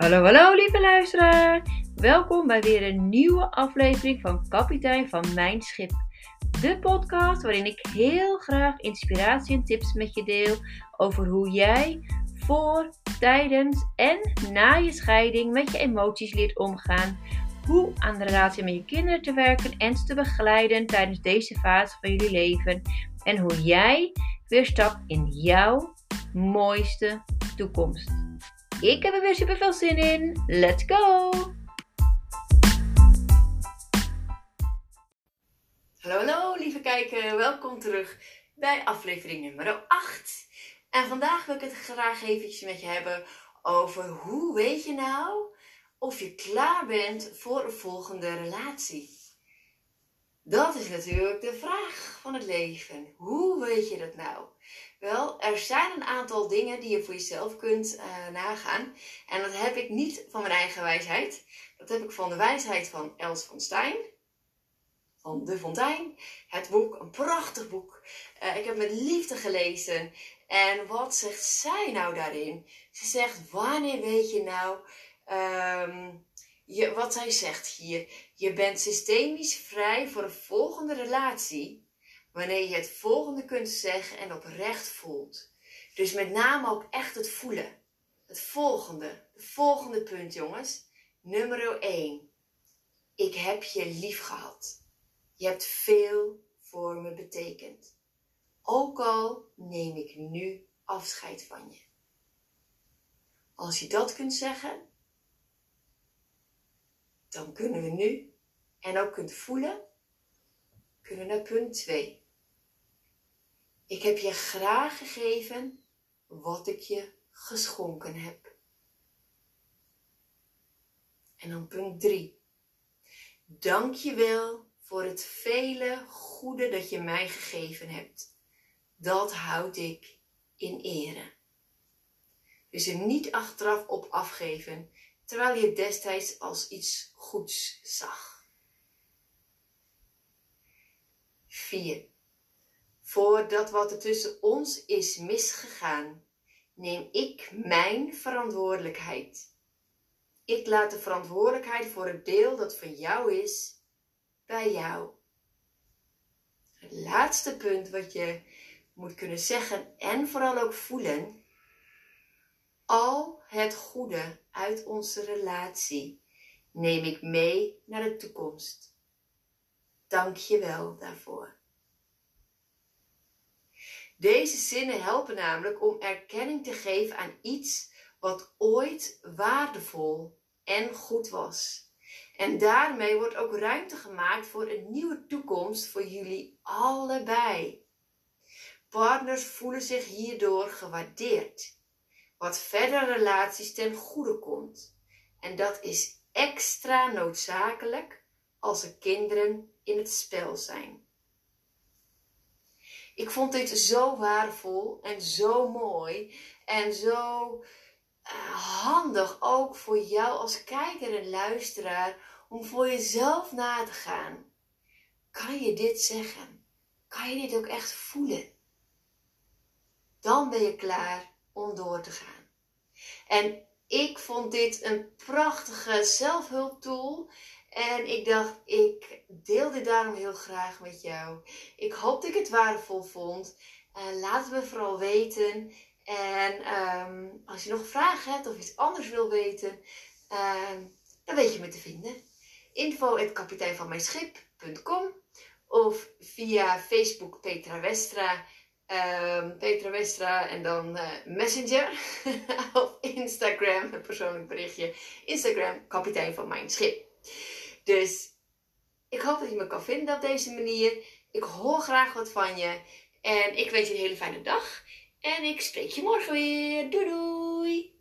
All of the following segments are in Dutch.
Hallo, hallo lieve luisteraar. Welkom bij weer een nieuwe aflevering van Kapitein van Mijn Schip. De podcast waarin ik heel graag inspiratie en tips met je deel over hoe jij voor, tijdens en na je scheiding met je emoties leert omgaan. Hoe aan de relatie met je kinderen te werken en te begeleiden tijdens deze fase van jullie leven. En hoe jij weer stapt in jouw mooiste toekomst. Ik heb er weer super veel zin in. Let's go! Hallo, hallo lieve kijker. Welkom terug bij aflevering nummer 8. En vandaag wil ik het graag eventjes met je hebben over hoe weet je nou of je klaar bent voor een volgende relatie. Dat is natuurlijk de vraag van het leven. Hoe weet je dat nou? Wel, er zijn een aantal dingen die je voor jezelf kunt uh, nagaan. En dat heb ik niet van mijn eigen wijsheid. Dat heb ik van de wijsheid van Els van Stein. Van De Fontein. Het boek, een prachtig boek. Uh, ik heb met liefde gelezen. En wat zegt zij nou daarin? Ze zegt, wanneer weet je nou... Um, je, wat zij zegt hier. Je bent systemisch vrij voor een volgende relatie wanneer je het volgende kunt zeggen en oprecht voelt. Dus met name ook echt het voelen. Het volgende, het volgende punt jongens. Nummer 1. Ik heb je lief gehad. Je hebt veel voor me betekend. Ook al neem ik nu afscheid van je. Als je dat kunt zeggen, dan kunnen we nu en ook kunt voelen, kunnen naar punt 2. Ik heb je graag gegeven wat ik je geschonken heb. En dan punt 3. Dank je wel voor het vele goede dat je mij gegeven hebt. Dat houd ik in ere. Dus er niet achteraf op afgeven, terwijl je het destijds als iets goeds zag. 4. Voordat wat er tussen ons is misgegaan, neem ik mijn verantwoordelijkheid. Ik laat de verantwoordelijkheid voor het deel dat van jou is, bij jou. Het laatste punt wat je moet kunnen zeggen en vooral ook voelen. Al het goede uit onze relatie neem ik mee naar de toekomst. Dank je wel daarvoor. Deze zinnen helpen namelijk om erkenning te geven aan iets wat ooit waardevol en goed was. En daarmee wordt ook ruimte gemaakt voor een nieuwe toekomst voor jullie allebei. Partners voelen zich hierdoor gewaardeerd, wat verder relaties ten goede komt. En dat is extra noodzakelijk als er kinderen in het spel zijn. Ik vond dit zo waardevol en zo mooi en zo uh, handig ook voor jou als kijker en luisteraar om voor jezelf na te gaan. Kan je dit zeggen? Kan je dit ook echt voelen? Dan ben je klaar om door te gaan. En ik vond dit een prachtige zelfhulptool en ik dacht, ik deel dit daarom heel graag met jou. Ik hoop dat ik het waardevol vond. Uh, laat het me vooral weten. En um, als je nog vragen hebt of iets anders wil weten, uh, dan weet je me te vinden. Info of via Facebook Petra Westra. Um, Petra Westra en dan uh, Messenger of Instagram, een persoonlijk berichtje. Instagram, kapitein van mijn schip. Dus ik hoop dat je me kan vinden op deze manier. Ik hoor graag wat van je. En ik wens je een hele fijne dag. En ik spreek je morgen weer. Doei doei!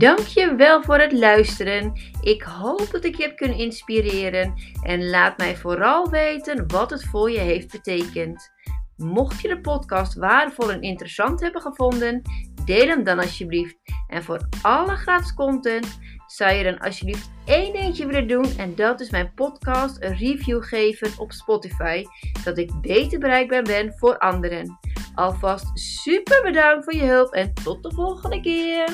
Dank je wel voor het luisteren. Ik hoop dat ik je heb kunnen inspireren. En laat mij vooral weten wat het voor je heeft betekend. Mocht je de podcast waardevol en interessant hebben gevonden, deel hem dan alsjeblieft. En voor alle gratis content zou je dan alsjeblieft één dingetje willen doen. En dat is mijn podcast een review geven op Spotify. Dat ik beter bereikbaar ben voor anderen. Alvast super bedankt voor je hulp en tot de volgende keer.